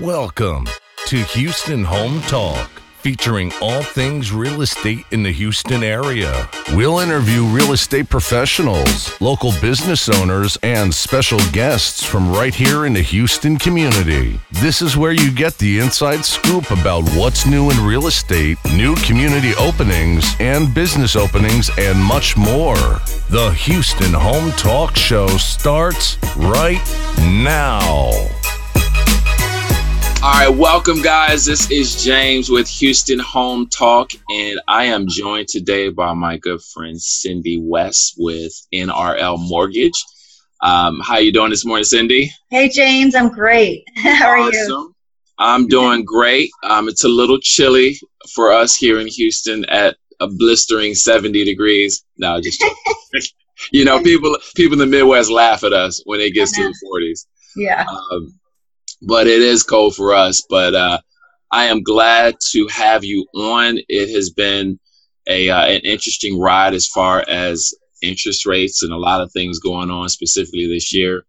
Welcome to Houston Home Talk, featuring all things real estate in the Houston area. We'll interview real estate professionals, local business owners, and special guests from right here in the Houston community. This is where you get the inside scoop about what's new in real estate, new community openings, and business openings, and much more. The Houston Home Talk Show starts right now. All right, welcome, guys. This is James with Houston Home Talk, and I am joined today by my good friend Cindy West with NRL Mortgage. Um, how you doing this morning, Cindy? Hey, James. I'm great. How are awesome. you? I'm doing great. Um, it's a little chilly for us here in Houston at a blistering 70 degrees. No, just you know, people people in the Midwest laugh at us when it gets to the 40s. Yeah. Um, but it is cold for us. But uh, I am glad to have you on. It has been a uh, an interesting ride as far as interest rates and a lot of things going on specifically this year.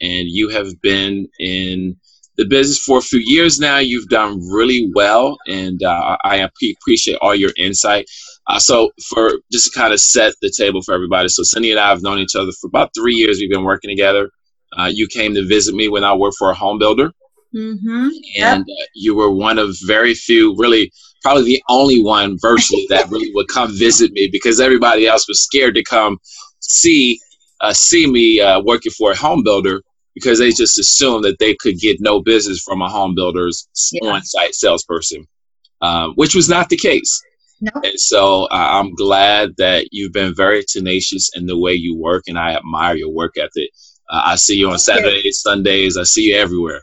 And you have been in the business for a few years now. You've done really well, and uh, I appreciate all your insight. Uh, so, for just to kind of set the table for everybody, so Cindy and I have known each other for about three years. We've been working together. Uh, you came to visit me when I worked for a home builder. Mm-hmm. And yep. uh, you were one of very few, really, probably the only one virtually that really would come visit me because everybody else was scared to come see uh, see me uh, working for a home builder because they just assumed that they could get no business from a home builder's yeah. on-site salesperson, uh, which was not the case. Nope. And so uh, I'm glad that you've been very tenacious in the way you work, and I admire your work ethic. Uh, I see you on Saturdays, Sundays. I see you everywhere.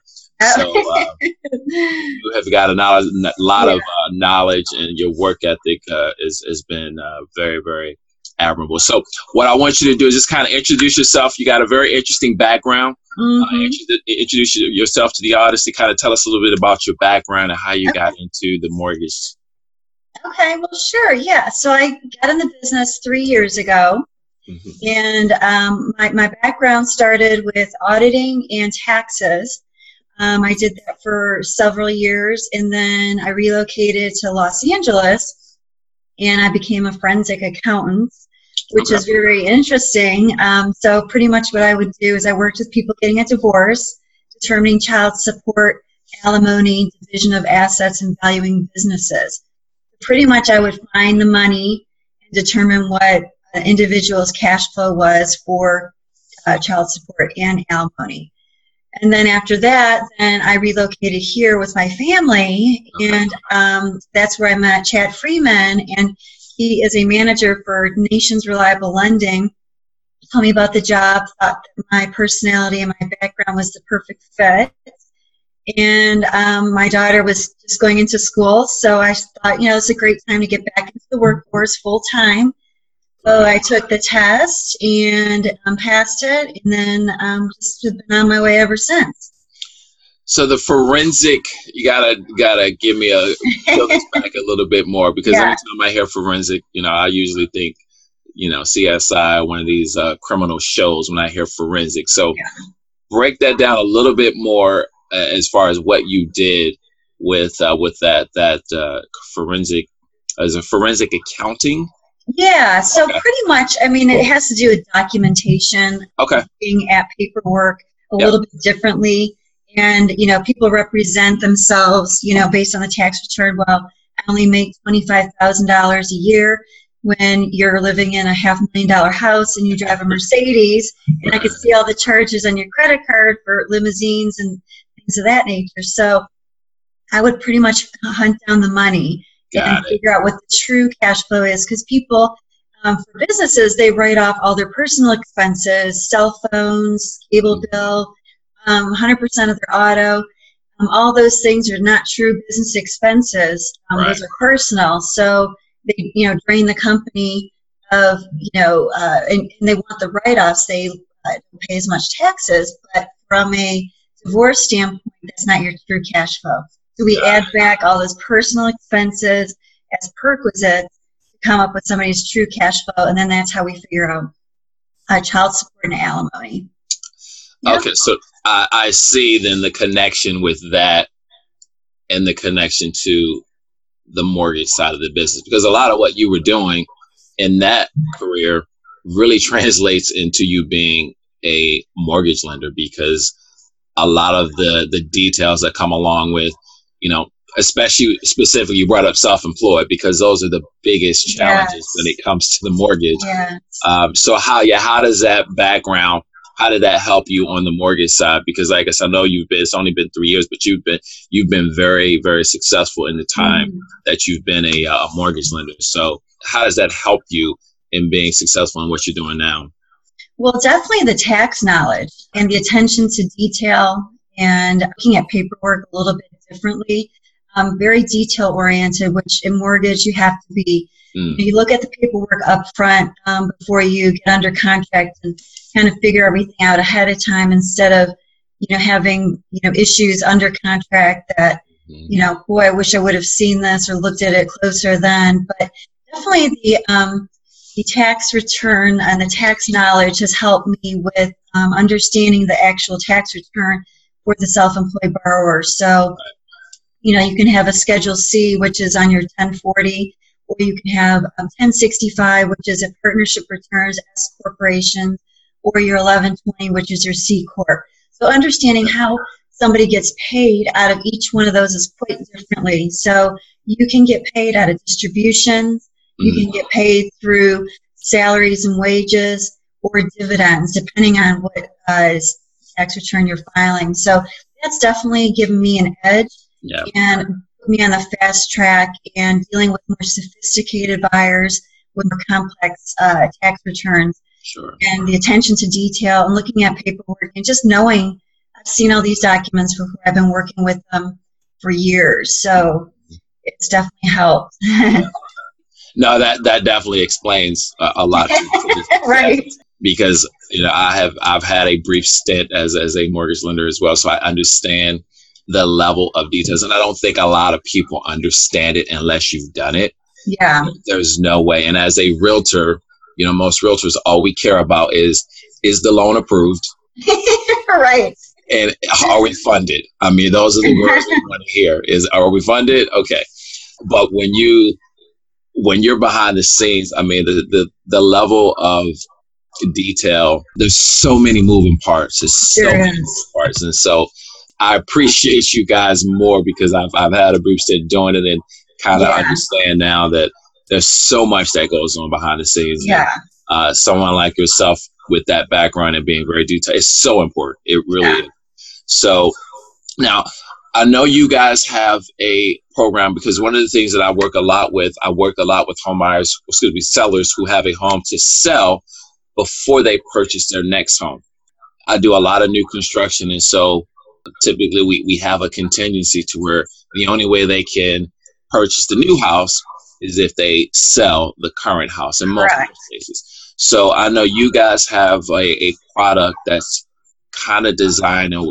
So uh, you have got a, knowledge, a lot yeah. of uh, knowledge, and your work ethic uh, is, has been uh, very, very admirable. So what I want you to do is just kind of introduce yourself. You got a very interesting background. Uh, mm-hmm. introduce yourself to the audience to kind of tell us a little bit about your background and how you okay. got into the mortgage. Okay, well, sure, yeah. So I got in the business three years ago. Mm-hmm. And um, my, my background started with auditing and taxes. Um, I did that for several years, and then I relocated to Los Angeles, and I became a forensic accountant, which okay. is very interesting. Um, so, pretty much what I would do is I worked with people getting a divorce, determining child support, alimony, division of assets, and valuing businesses. Pretty much, I would find the money and determine what individual's cash flow was for uh, child support and alimony and then after that, then I relocated here with my family, and um, that's where I met Chad Freeman, and he is a manager for Nations Reliable Lending. He told me about the job, thought my personality and my background was the perfect fit. And um, my daughter was just going into school, so I thought, you know, it's a great time to get back into the workforce full time. So I took the test and um, passed it, and then um, just been on my way ever since. So the forensic, you gotta gotta give me a back a little bit more because yeah. every time I hear forensic, you know, I usually think, you know, CSI, one of these uh, criminal shows. When I hear forensic, so yeah. break that down a little bit more uh, as far as what you did with uh, with that that uh, forensic as a forensic accounting yeah, so okay. pretty much, I mean, it has to do with documentation, okay, looking at paperwork a yep. little bit differently, and you know, people represent themselves, you know, based on the tax return. Well, I only make twenty five thousand dollars a year when you're living in a half million dollar house and you drive a Mercedes, and I could see all the charges on your credit card for limousines and things of that nature. So I would pretty much hunt down the money and figure out what the true cash flow is because people um, for businesses they write off all their personal expenses cell phones cable mm-hmm. bill um, 100% of their auto. Um, all those things are not true business expenses. Um, right. those are personal. So they you know drain the company of you know uh, and, and, they want the write-offs. They uh, don't pay as much taxes. But from a divorce standpoint that's not your true cash flow so we add back all those personal expenses as perquisites to come up with somebody's true cash flow, and then that's how we figure out uh, child support and alimony. Okay, so I, I see then the connection with that and the connection to the mortgage side of the business because a lot of what you were doing in that career really translates into you being a mortgage lender because a lot of the the details that come along with you know especially specifically you brought up self-employed because those are the biggest challenges yes. when it comes to the mortgage yes. um, so how yeah how does that background how did that help you on the mortgage side because like i said i know you've been it's only been three years but you've been you've been very very successful in the time mm. that you've been a, a mortgage lender so how does that help you in being successful in what you're doing now well definitely the tax knowledge and the attention to detail and looking at paperwork a little bit differently um, very detail oriented, which in mortgage you have to be. Mm. You look at the paperwork up front um, before you get under contract and kind of figure everything out ahead of time instead of you know having you know issues under contract that mm. you know boy I wish I would have seen this or looked at it closer then. But definitely the um, the tax return and the tax knowledge has helped me with um, understanding the actual tax return for the self-employed borrower. So you know, you can have a Schedule C, which is on your 1040, or you can have um, 1065, which is a partnership returns S corporation, or your 1120, which is your C corp. So understanding how somebody gets paid out of each one of those is quite differently. So you can get paid out of distributions, you mm. can get paid through salaries and wages, or dividends, depending on what uh, tax return you're filing. So that's definitely given me an edge yep. and put me on the fast track and dealing with more sophisticated buyers with more complex uh, tax returns. Sure. And the attention to detail and looking at paperwork and just knowing I've seen all these documents before. I've been working with them for years, so it's definitely helped. no, that that definitely explains a, a lot. right. Because you know I have I've had a brief stint as as a mortgage lender as well, so I understand the level of details. And I don't think a lot of people understand it unless you've done it. Yeah. There's no way. And as a realtor, you know, most realtors, all we care about is is the loan approved? right. And are we funded? I mean, those are the words we want to hear. Is are we funded? Okay. But when you when you're behind the scenes, I mean, the the, the level of detail, there's so many moving parts. There's so many moving parts. And so I appreciate you guys more because I've I've had a brief stint doing it and kind of yeah. understand now that there's so much that goes on behind the scenes. Yeah. uh, someone like yourself with that background and being very detailed is so important. It really yeah. is. So now I know you guys have a program because one of the things that I work a lot with, I work a lot with home buyers, excuse me, sellers who have a home to sell before they purchase their next home. I do a lot of new construction, and so typically we, we have a contingency to where the only way they can purchase the new house is if they sell the current house in most right. cases. So I know you guys have a, a product that's kind of designed, and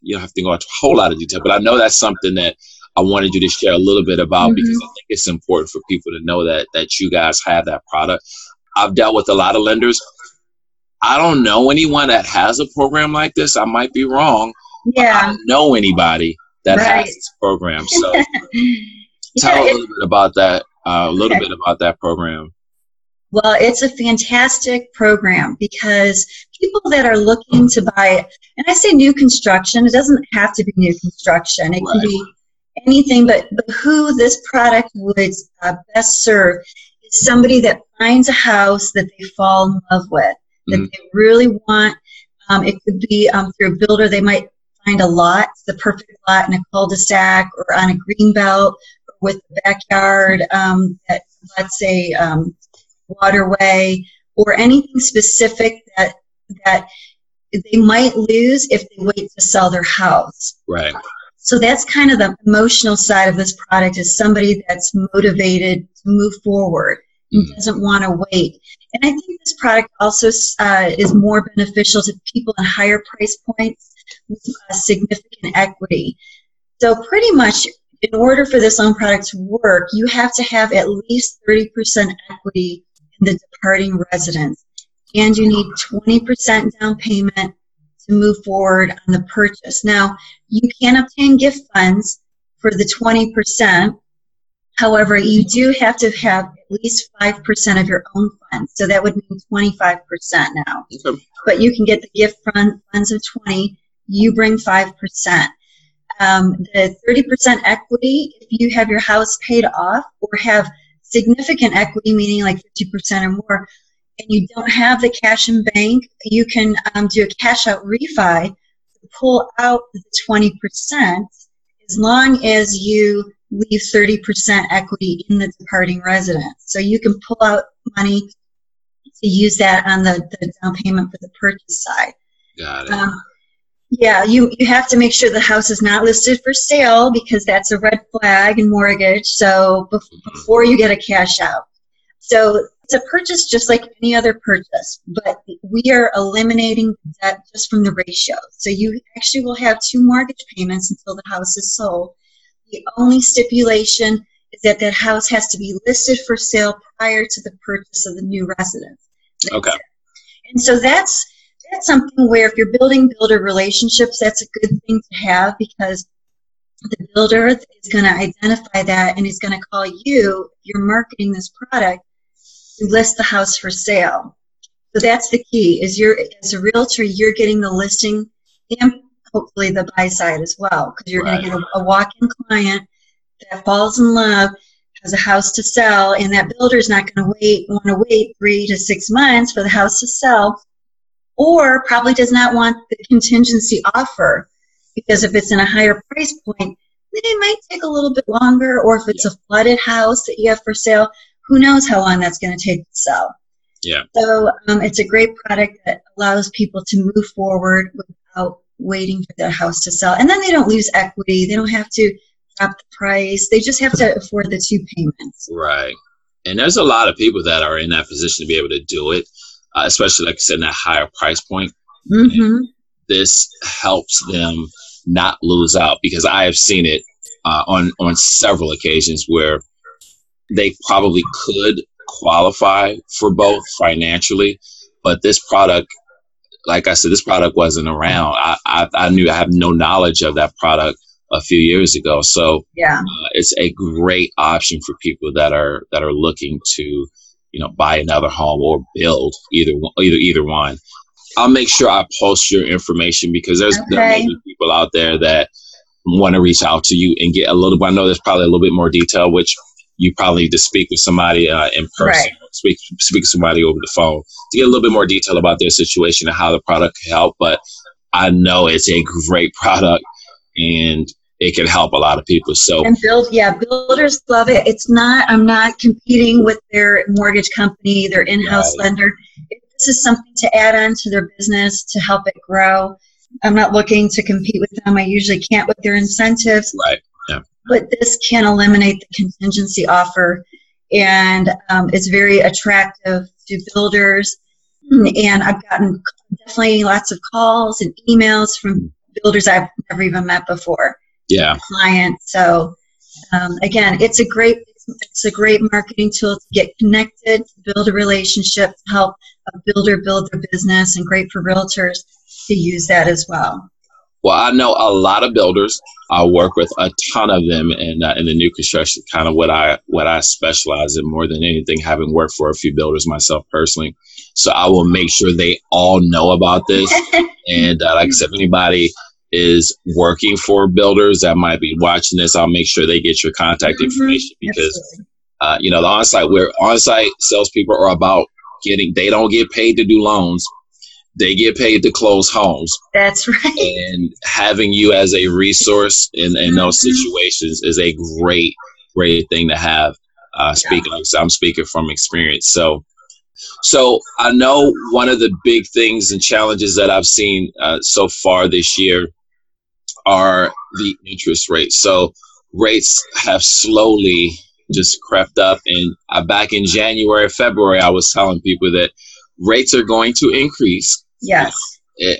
you don't have to go into a whole lot of detail, but I know that's something that I wanted you to share a little bit about mm-hmm. because I think it's important for people to know that that you guys have that product. I've dealt with a lot of lenders. I don't know anyone that has a program like this. I might be wrong, yeah. I don't know anybody that right. has this program. So tell yeah, a little bit about that. Uh, a little okay. bit about that program. Well, it's a fantastic program because people that are looking to buy, and I say new construction, it doesn't have to be new construction. It right. can be anything, but, but who this product would uh, best serve is somebody that finds a house that they fall in love with, that mm-hmm. they really want. Um, it could be um, through a builder. They might find a lot, the perfect lot in a cul-de-sac or on a green belt with a backyard um, that, let's say, um, waterway or anything specific that that they might lose if they wait to sell their house. Right. So that's kind of the emotional side of this product is somebody that's motivated to move forward and doesn't want to wait. And I think this product also uh, is more beneficial to people in higher price points with significant equity. So pretty much in order for this loan product to work, you have to have at least 30% equity in the departing residence. And you need 20% down payment to move forward on the purchase. Now, you can obtain gift funds for the 20%. However, you do have to have at least 5% of your own funds. So that would mean 25% now. Okay. But you can get the gift fund funds of 20, you bring 5%. Um, the 30% equity, if you have your house paid off or have significant equity, meaning like 50% or more, and you don't have the cash in bank, you can um, do a cash out refi to pull out the 20% as long as you leave 30% equity in the departing resident. So you can pull out money to use that on the, the down payment for the purchase side. Got it. Um, yeah, you, you have to make sure the house is not listed for sale because that's a red flag in mortgage. So be- mm-hmm. before you get a cash out. So it's a purchase just like any other purchase, but we are eliminating debt just from the ratio. So you actually will have two mortgage payments until the house is sold. The only stipulation is that that house has to be listed for sale prior to the purchase of the new residence. okay. And so that's that's something where if you're building builder relationships, that's a good thing to have because the builder is going to identify that and is going to call you, you're marketing this product, to list the house for sale. So that's the key is you're as a realtor, you're getting the listing and hopefully the buy side as well because you're right. going to get a, a walk-in client that falls in love has a house to sell and that builder is not going to wait want to wait three to six months for the house to sell or probably does not want the contingency offer because if it's in a higher price point, it might take a little bit longer. Or if it's a flooded house that you have for sale, who knows how long that's going to take to sell. Yeah. So um, it's a great product that allows people to move forward without waiting for their house to sell. And then they don't lose equity. They don't have to drop the price. They just have to afford the two payments. Right. And there's a lot of people that are in that position to be able to do it uh, especially like I said, in that higher price point. Mm-hmm. This helps them not lose out because I have seen it uh, on on several occasions where they probably could qualify for both financially, but this product, like I said, this product wasn't around. I, I, I knew I have no knowledge of that product a few years ago, so yeah, uh, it's a great option for people that are that are looking to you know, buy another home or build either either either one. I'll make sure I post your information because there's okay. there may be people out there that want to reach out to you and get a little. I know there's probably a little bit more detail, which you probably need to speak with somebody uh, in person, right. speak speak to somebody over the phone to get a little bit more detail about their situation and how the product can help. But I know it's a great product, and it can help a lot of people. So and build, yeah, builders love it. It's not. I'm not competing with their mortgage company, their in-house right. lender. This is something to add on to their business to help it grow. I'm not looking to compete with them. I usually can't with their incentives. Right. But this can eliminate the contingency offer, and um, it's very attractive to builders. And I've gotten definitely lots of calls and emails from builders I've never even met before yeah. client. So um, again, it's a great it's a great marketing tool to get connected, to build a relationship, to help a builder build their business, and great for realtors to use that as well. Well, I know a lot of builders. I work with a ton of them in uh, in the new construction, kind of what I what I specialize in more than anything. Having worked for a few builders myself personally, so I will make sure they all know about this. and uh, like I said, if anybody is working for builders that might be watching this, I'll make sure they get your contact mm-hmm. information because, uh, you know, the on-site where on-site salespeople are about getting, they don't get paid to do loans. They get paid to close homes. That's right. And having you as a resource in, in mm-hmm. those situations is a great, great thing to have. Uh, speaking, yeah. I'm speaking from experience. So, so I know one of the big things and challenges that I've seen uh, so far this year are the interest rates. So rates have slowly just crept up. And uh, back in January, February, I was telling people that rates are going to increase. Yes.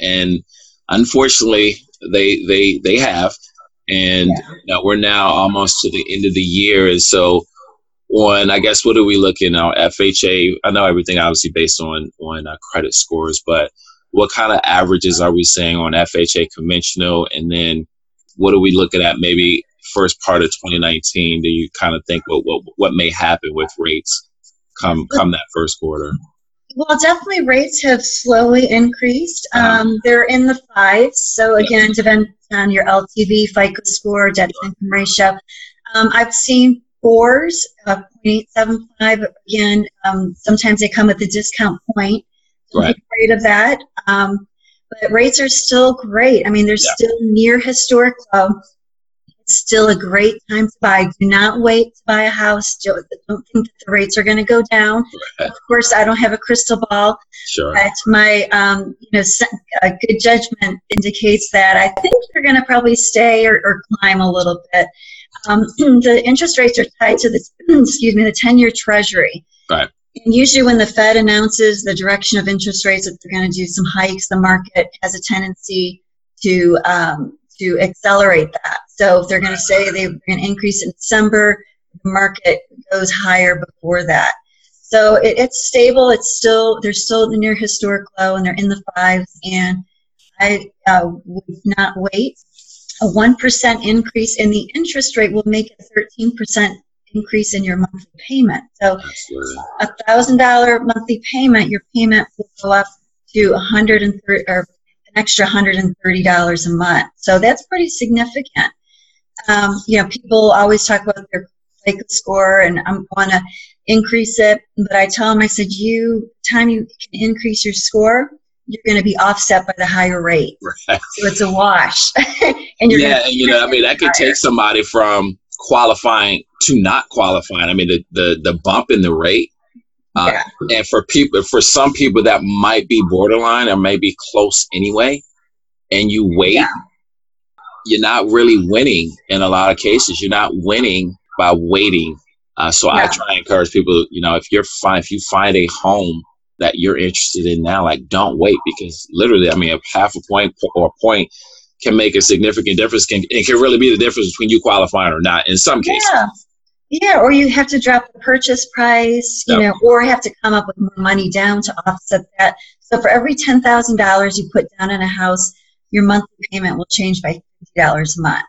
And unfortunately, they they they have. And yeah. we're now almost to the end of the year, and so on. I guess what are we looking at? FHA. I know everything obviously based on on uh, credit scores, but what kind of averages are we saying on FHA conventional? And then what are we looking at maybe first part of 2019 do you kind of think what what, what may happen with rates come come that first quarter? Well, definitely rates have slowly increased. Uh-huh. Um, they're in the fives. So again, depends on your LTV, FICO score, debt to income ratio. Um, I've seen fours, uh, 0.875. Again, um, sometimes they come at the discount point. Right. Afraid of that. Um, but rates are still great. I mean, they're yeah. still near historic low. Still a great time to buy. Do not wait to buy a house. Don't think that the rates are going to go down. Right. Of course, I don't have a crystal ball. Sure. But my, um, you know, good judgment indicates that I think they're going to probably stay or, or climb a little bit. Um, the interest rates are tied to the, excuse me, the 10-year Treasury. Right. And usually, when the Fed announces the direction of interest rates, that they're going to do some hikes, the market has a tendency to um, to accelerate that. So if they're going to say they're going to increase in December, the market goes higher before that. So it, it's stable. It's still they're still near historic low, and they're in the fives. And I uh, would not wait. A one percent increase in the interest rate will make a thirteen percent increase in your monthly payment. So a thousand dollar monthly payment, your payment will go up to a hundred and thirty or extra hundred and thirty dollars a month. So that's pretty significant. Um, you know, people always talk about their FICO score, and I'm going to increase it. But I tell them, I said, you time you can increase your score, you're going to be offset by the higher rate. Right. So it's a wash. and you're yeah, and you know, I mean, that could take somebody from qualifying to not qualifying. I mean, the the, the bump in the rate. Uh, yeah. And for people, for some people, that might be borderline or maybe close anyway, and you wait. Yeah. You're not really winning in a lot of cases. You're not winning by waiting. Uh, so yeah. I try to encourage people. You know, if you're fine, if you find a home that you're interested in now, like don't wait because literally, I mean, a half a point or a point can make a significant difference. Can it can really be the difference between you qualifying or not in some cases. Yeah. Or you have to drop the purchase price, you yep. know, or have to come up with more money down to offset that. So for every ten thousand dollars you put down in a house, your monthly payment will change by fifty dollars a month.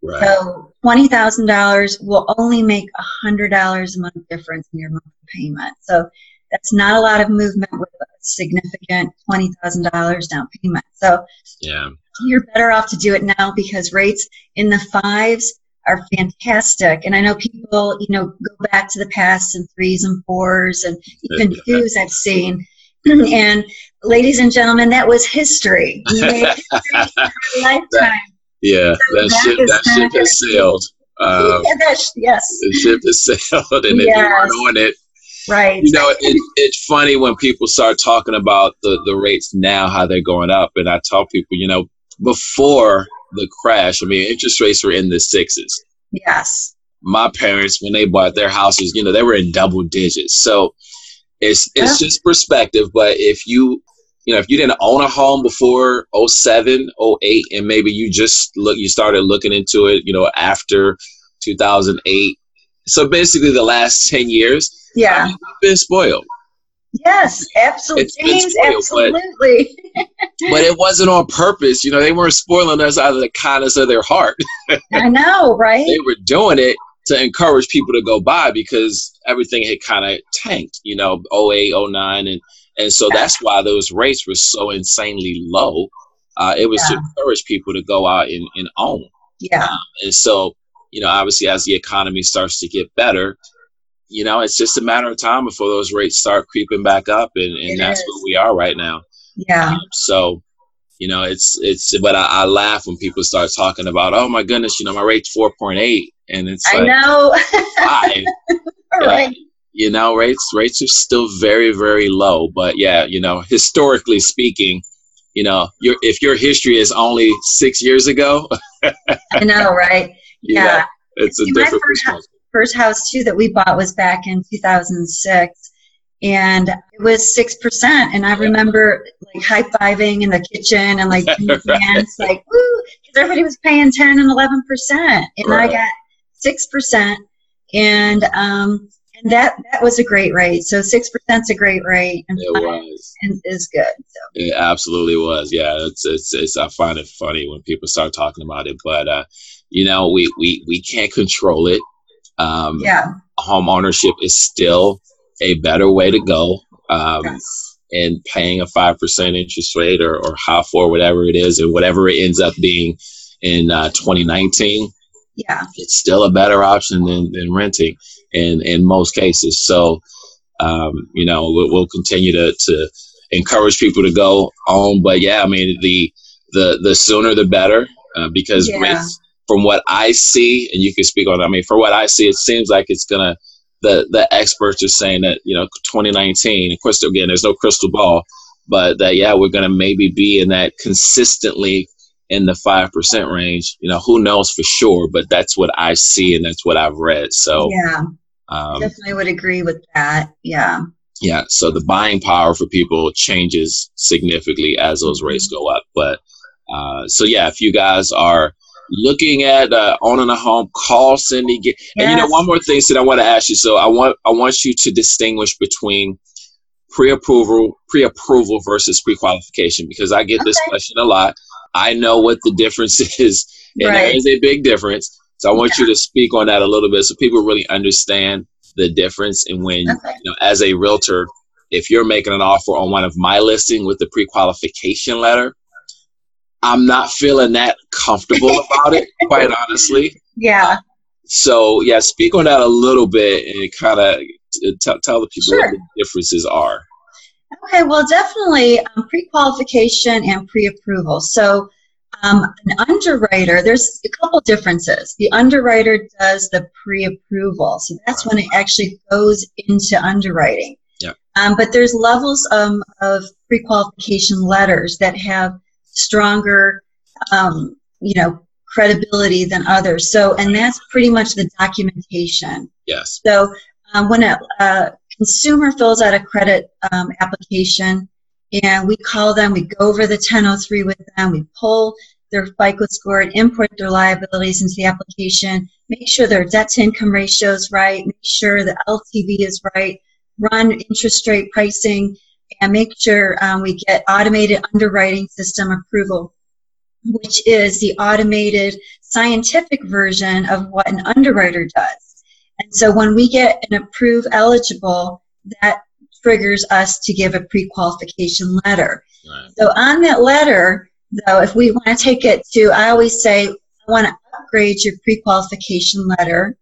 Right. So twenty thousand dollars will only make a hundred dollars a month difference in your monthly payment. So that's not a lot of movement with a significant twenty thousand dollars down payment. So yeah, you're better off to do it now because rates in the fives are fantastic. And I know people, you know, go back to the past and threes and fours and even twos I've seen. and ladies and gentlemen, that was history. lifetime. Yeah, that, that ship, that ship has sailed. Um, yeah, that, yes. The ship has sailed, and yes. if you weren't on it, Right. You know, it, it's funny when people start talking about the, the rates now, how they're going up. And I tell people, you know, before the crash, I mean, interest rates were in the sixes. Yes. My parents, when they bought their houses, you know, they were in double digits. So it's it's yeah. just perspective. But if you you know, if you didn't own a home before 07, 08, and maybe you just look, you started looking into it, you know, after 2008. So basically, the last 10 years, yeah, I mean, you've been spoiled. Yes, absolutely. James, spoiled, absolutely. But, but, it wasn't on purpose. You know, they weren't spoiling us out of the kindness of their heart. I know, right? They were doing it to encourage people to go buy because everything had kind of tanked, you know, 08, 09. And, and so yeah. that's why those rates were so insanely low. Uh, it was yeah. to encourage people to go out and, and own. Yeah. Um, and so, you know, obviously as the economy starts to get better, you know, it's just a matter of time before those rates start creeping back up, and, and that's is. where we are right now. Yeah. Um, so, you know, it's it's. But I, I, laugh when people start talking about, oh my goodness, you know, my rate's four point eight, and it's I like, know. five. right. You know, rates rates are still very very low, but yeah, you know, historically speaking, you know, your if your history is only six years ago. I know, right? Yeah. Know, it's a different first house too that we bought was back in 2006 and it was 6% and i remember like high-fiving in the kitchen and like hands like woo because everybody was paying 10 and 11% and right. i got 6% and um and that that was a great rate. So six percent is a great rate, and it was and is good. So. It absolutely was. Yeah, it's, it's it's I find it funny when people start talking about it, but uh, you know, we we we can't control it. Um, yeah, home ownership is still a better way to go. Um, yes. And paying a five percent interest rate or or half or whatever it is, and whatever it ends up being in uh, 2019 yeah it's still a better option than, than renting in in most cases so um, you know we'll, we'll, continue to, to encourage people to go on but yeah i mean the the the sooner the better uh, because yeah. rates from what i see and you can speak on i mean for what i see it seems like it's gonna the the experts are saying that you know 2019 of course again there's no crystal ball but that yeah we're gonna maybe be in that consistently in the 5% range. You know, who knows for sure, but that's what I see and that's what I've read. So, yeah, um, definitely would agree with that. Yeah. Yeah. So the buying power for people changes significantly as those mm-hmm. rates go up. But uh, so, yeah, if you guys are looking at uh, owning a home, call Cindy. Get, yes. And you know, one more thing that I want to ask you. So I want I want you to distinguish between pre-approval pre-approval versus pre-qualification because I get okay. this question a lot. I know what the difference is, and right. there is a big difference. So I want yeah. you to speak on that a little bit so people really understand the difference. And when, okay. you know, as a realtor, if you're making an offer on one of my listing with the pre-qualification letter, I'm not feeling that comfortable about it, quite honestly. Yeah. So yeah, speak on that a little bit and kind of t- tell the people sure. what the differences are. Okay, well, definitely um, pre-qualification and pre-approval. So um, an underwriter, there's a couple differences. The underwriter does the pre-approval, so that's when it actually goes into underwriting. Yeah. Um, but there's levels um, of pre-qualification letters that have stronger, um, you know, credibility than others. So, and that's pretty much the documentation. Yes. So um, when a, a, consumer fills out a credit um, application, and we call them, we go over the 1003 with them, we pull their FICO score and import their liabilities into the application, make sure their debt to income ratio is right, make sure the LTV is right, run interest rate pricing, and make sure um, we get automated underwriting system approval, which is the automated scientific version of what an underwriter does. And so when we get an approved eligible, that triggers us to give a pre-qualification letter. Right. So on that letter, though, if we want to take it to, I always say, I want to upgrade your pre-qualification letter,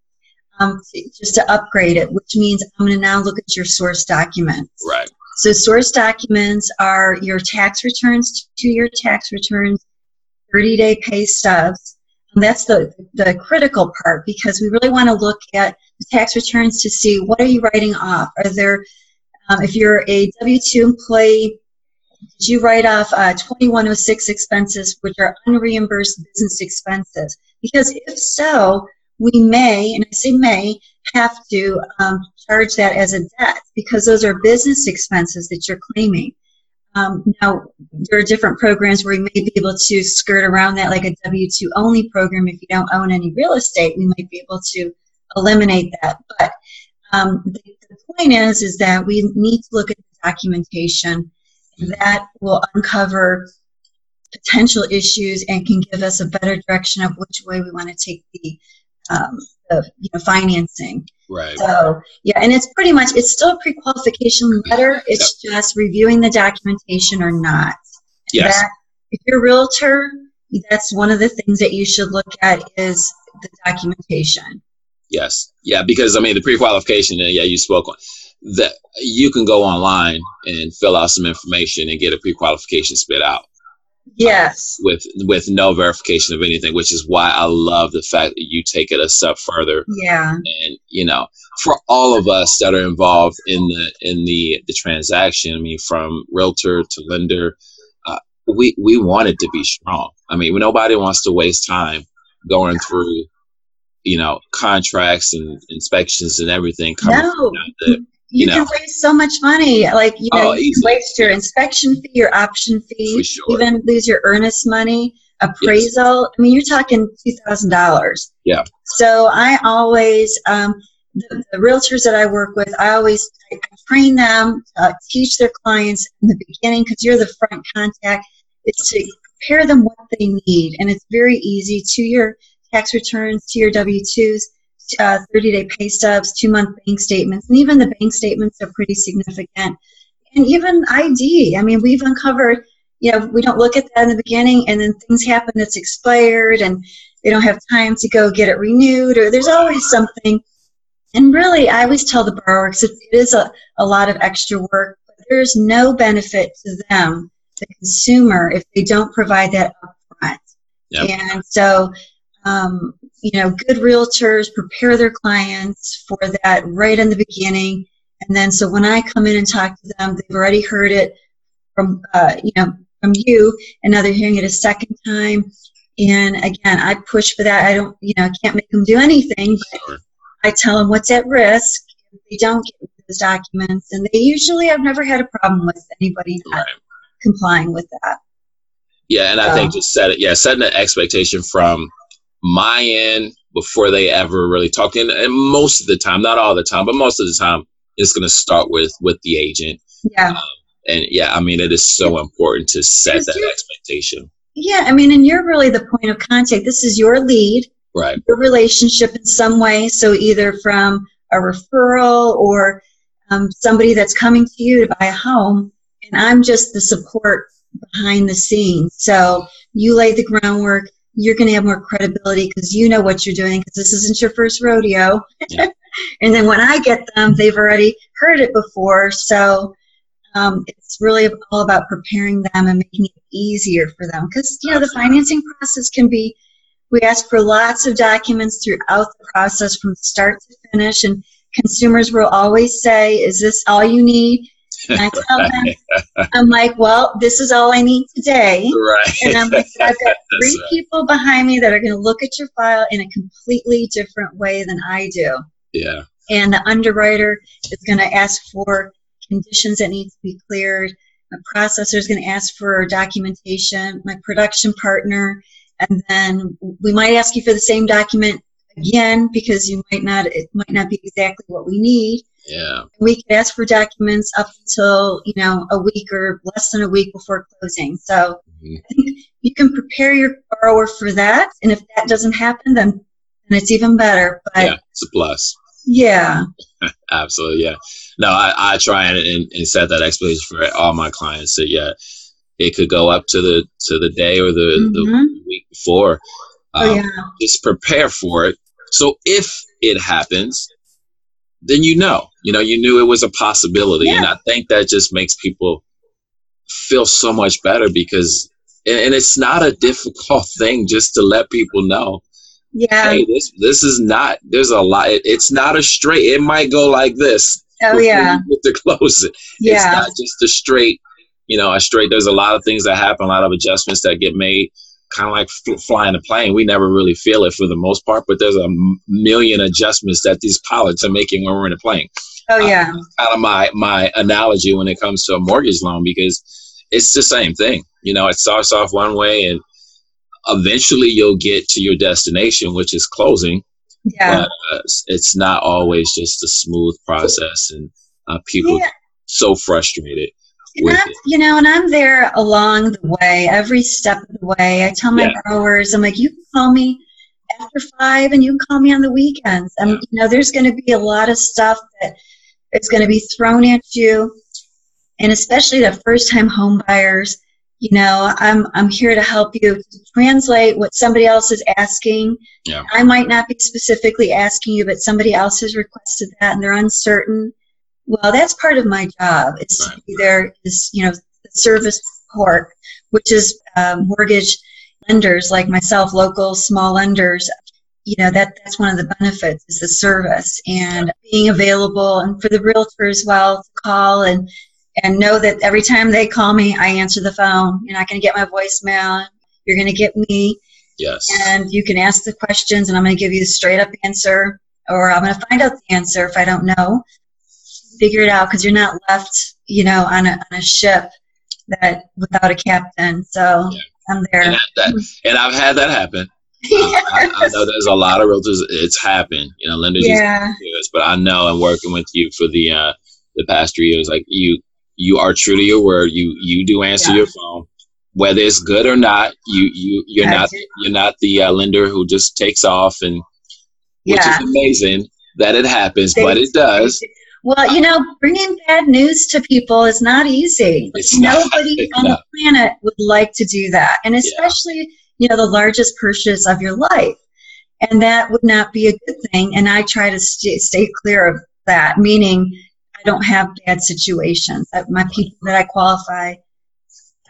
um, just to upgrade it, which means I'm going to now look at your source documents. Right. So source documents are your tax returns, two-year tax returns, 30-day pay stubs, that's the, the critical part because we really want to look at the tax returns to see what are you writing off. Are there, um, if you're a W-2 employee, did you write off uh, 2106 expenses, which are unreimbursed business expenses? Because if so, we may, and I say may, have to um, charge that as a debt because those are business expenses that you're claiming. Um, now, there are different programs where you may be able to skirt around that, like a W 2 only program. If you don't own any real estate, we might be able to eliminate that. But um, the, the, point is, is that we need to look at the documentation. That will uncover potential issues and can give us a better direction of which way we want to take the, um, the you know, financing. Right. So yeah, and it's pretty much it's still a pre-qualification letter. It's yep. just reviewing the documentation or not. Yes. That, if you're a realtor, that's one of the things that you should look at is the documentation. Yes. Yeah, because I mean the pre-qualification. Yeah, you spoke on that. You can go online and fill out some information and get a pre-qualification spit out. Yes. With with no verification of anything, which is why I love the fact that you take it a step further. Yeah. And you know, for all of us that are involved in the in the the transaction, I mean, from realtor to lender, uh, we we want it to be strong. I mean, nobody wants to waste time going through, you know, contracts and inspections and everything. Coming no. You, you know. can waste so much money. Like you know, oh, you can waste your inspection fee, your option fee, sure. even lose your earnest money, appraisal. Yes. I mean, you're talking two thousand dollars. Yeah. So I always, um, the, the realtors that I work with, I always I train them, uh, teach their clients in the beginning because you're the front contact. It's to prepare them what they need, and it's very easy to your tax returns, to your W twos, uh, 30 day pay stubs, two month bank statements, and even the bank statements are pretty significant. And even ID. I mean, we've uncovered. You know, we don't look at that in the beginning, and then things happen that's expired, and they don't have time to go get it renewed, or there's always something and really, I always tell the borrower because it is a, a lot of extra work, but there's no benefit to them, the consumer, if they don't provide that upfront. Yep. And so, um, you know, good realtors prepare their clients for that right in the beginning. And then, so when I come in and talk to them, they've already heard it from, uh, you know, from you, and now they're hearing it a second time. And again, I push for that. I don't, you know, I can't make them do anything, but sure. I tell them what's at risk if they don't get those documents, and they usually I've never had a problem with anybody right. complying with that. Yeah, and I think just set it. Yeah, setting an expectation from my end before they ever really talk. And, and most of the time, not all the time, but most of the time, it's going to start with with the agent. Yeah. Um, and yeah, I mean, it is so important to set that expectation. Yeah, I mean, and you're really the point of contact. This is your lead right. your relationship in some way. So either from a referral or um, somebody that's coming to you to buy a home, and I'm just the support behind the scenes. So you lay the groundwork. You're going to have more credibility because you know what you're doing because this isn't your first rodeo. Yeah. and then when I get them, they've already heard it before. So um, it's really all about preparing them and making it easier for them because you know the financing process can be we ask for lots of documents throughout the process from start to finish, and consumers will always say, Is this all you need? And I tell them, I'm like, Well, this is all I need today. Right. And I'm like, I've got three right. people behind me that are going to look at your file in a completely different way than I do. Yeah. And the underwriter is going to ask for conditions that need to be cleared. My processor is going to ask for documentation. My production partner and then we might ask you for the same document again because you might not it might not be exactly what we need yeah we could ask for documents up until you know a week or less than a week before closing so mm-hmm. you can prepare your borrower for that and if that doesn't happen then then it's even better but yeah it's a plus yeah absolutely yeah no i, I try and, and, and set that expectation for all my clients so yeah it could go up to the to the day or the, mm-hmm. the week before. Oh, um, oh, yeah. Just prepare for it. So if it happens, then you know, you know, you knew it was a possibility, yeah. and I think that just makes people feel so much better because, and it's not a difficult thing just to let people know. Yeah. Hey, this this is not. There's a lot. It, it's not a straight. It might go like this. Oh yeah. To close it. Yeah. It's not just a straight you know, a straight, there's a lot of things that happen, a lot of adjustments that get made, kind of like f- flying a plane. We never really feel it for the most part, but there's a million adjustments that these pilots are making when we're in a plane. Oh, yeah. Uh, kind of my, my analogy when it comes to a mortgage loan because it's the same thing. You know, it starts off one way and eventually you'll get to your destination, which is closing. Yeah. But uh, it's not always just a smooth process and uh, people yeah. so frustrated you know, and I'm there along the way, every step of the way. I tell my yeah. growers, I'm like, you can call me after five and you can call me on the weekends. And, yeah. you know, there's going to be a lot of stuff that is going to be thrown at you. And especially the first time home buyers, you know, I'm, I'm here to help you translate what somebody else is asking. Yeah. I might not be specifically asking you, but somebody else has requested that and they're uncertain well, that's part of my job. Is right. to be there is you know service support, which is uh, mortgage lenders like myself, local small lenders. You know that that's one of the benefits is the service and being available, and for the realtor as well to call and and know that every time they call me, I answer the phone. You're not going to get my voicemail. You're going to get me. Yes. And you can ask the questions, and I'm going to give you the straight up answer, or I'm going to find out the answer if I don't know figure it out because you're not left, you know, on a, on a ship that without a captain. So yeah. I'm there. And, that, and I've had that happen. yes. I, I, know there's a lot of realtors. It's happened. You know, lenders. Yeah. but I know I'm working with you for the uh, the past three years. Like you, you are true to your word. You you do answer yeah. your phone, whether it's good or not. You you you're That's not you're not the uh, lender who just takes off and which yeah. is amazing that it happens, but it does. Well, you know, bringing bad news to people is not easy. It's Nobody not, on not. the planet would like to do that, and especially yeah. you know the largest purchase of your life, and that would not be a good thing. And I try to st- stay clear of that, meaning I don't have bad situations. My people that I qualify,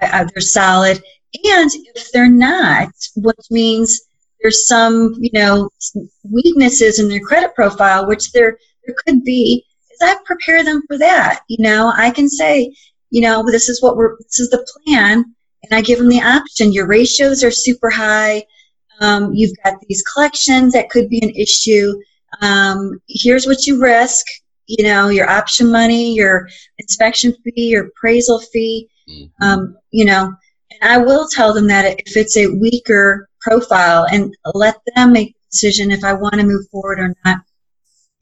I, they're solid, and if they're not, which means there's some you know weaknesses in their credit profile, which there there could be I prepare them for that. You know, I can say, you know, this is what we're, this is the plan, and I give them the option. Your ratios are super high. Um, you've got these collections that could be an issue. Um, here's what you risk. You know, your option money, your inspection fee, your appraisal fee. Mm-hmm. Um, you know, and I will tell them that if it's a weaker profile, and let them make the decision if I want to move forward or not.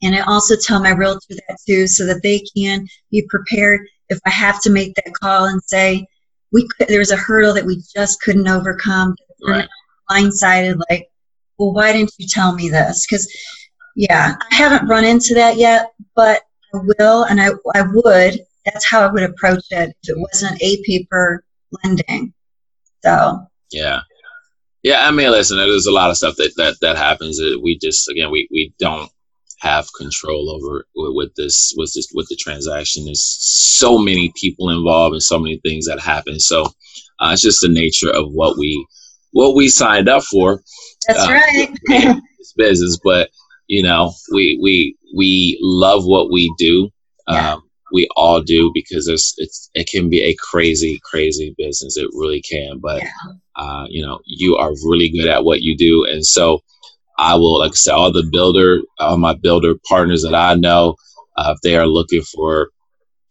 And I also tell my realtor that too, so that they can be prepared if I have to make that call and say, we could, there was a hurdle that we just couldn't overcome. Right. Blindsided, like, well, why didn't you tell me this? Because, yeah, I haven't run into that yet, but I will, and I, I would. That's how I would approach it if it wasn't a paper lending. So. Yeah. Yeah, I mean, listen, there's a lot of stuff that, that, that happens we just, again, we, we don't have control over with this with this with the transaction. There's so many people involved and so many things that happen. So uh, it's just the nature of what we what we signed up for. That's uh, right. it's business, but you know we we we love what we do. Yeah. Um, we all do because it's it's it can be a crazy crazy business. It really can, but yeah. uh, you know you are really good at what you do, and so I will, like I said, all the builder, all my builder partners that I know, uh, if they are looking for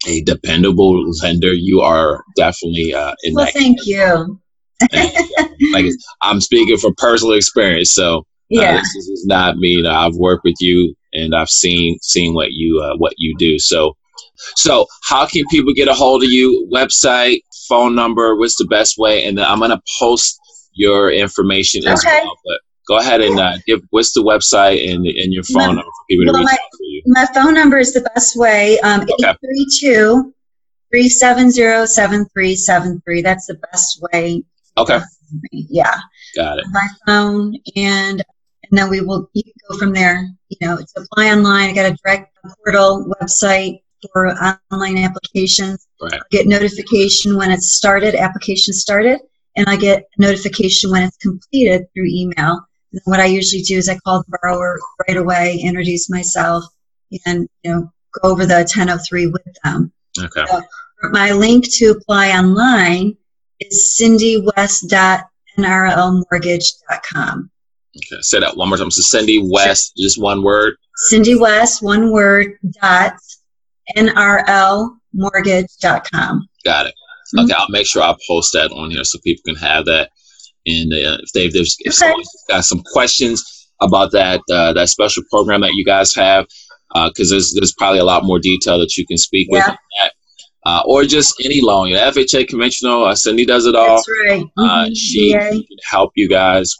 a dependable lender, you are definitely uh, in well, that. Thank you. like I'm speaking from personal experience, so uh, yeah, this is not me. You know, I've worked with you and I've seen seen what you uh, what you do. So, so how can people get a hold of you? Website, phone number. What's the best way? And then I'm gonna post your information okay. as well. But go ahead and uh, give what's the website and, and your phone my, number for people to well, reach my, you. My phone number is the best way. Um, okay. 832 370 7373. That's the best way. Okay. Yeah. Got it. My phone and and then we will you can go from there. You know, it's apply online. I got a direct portal website for online applications. Right. Get notification when it's started, application started, and I get notification when it's completed through email what I usually do is I call the borrower right away, introduce myself, and you know go over the 1003 with them. Okay. So my link to apply online is cindywest.nrlmortgage.com. Okay, say that one more time. So Cindy West, sure. just one word. Cindy West, one word, dot nrlmortgage.com. Got it. Mm-hmm. Okay, I'll make sure I post that on here so people can have that and uh, if they if there's if okay. got some questions about that uh, that special program that you guys have, because uh, there's there's probably a lot more detail that you can speak yeah. with that. Uh, or just any loan. You know, FHA conventional. Uh, Cindy does it all. That's right. Uh, mm-hmm. she yeah. can help you guys,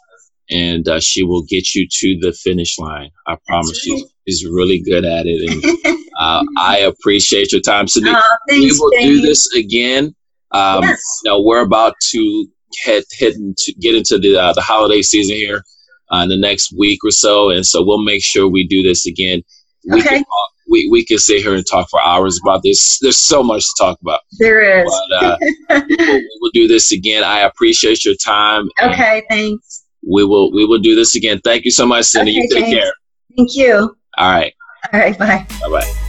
and uh, she will get you to the finish line. I promise right. you. She's really good at it, and uh, I appreciate your time, Cindy. Oh, thanks, we will do this again. Um, yes. You know, we're about to head heading to get into the uh, the holiday season here uh, in the next week or so, and so we'll make sure we do this again. We okay. Can, we, we can sit here and talk for hours about this. There's so much to talk about. There is. But, uh, we'll, we'll, do this again. I appreciate your time. Okay, thanks. We will we will do this again. Thank you so much, Cindy. Okay, you take thanks. care. Thank you. All right. All right. Bye. Bye bye.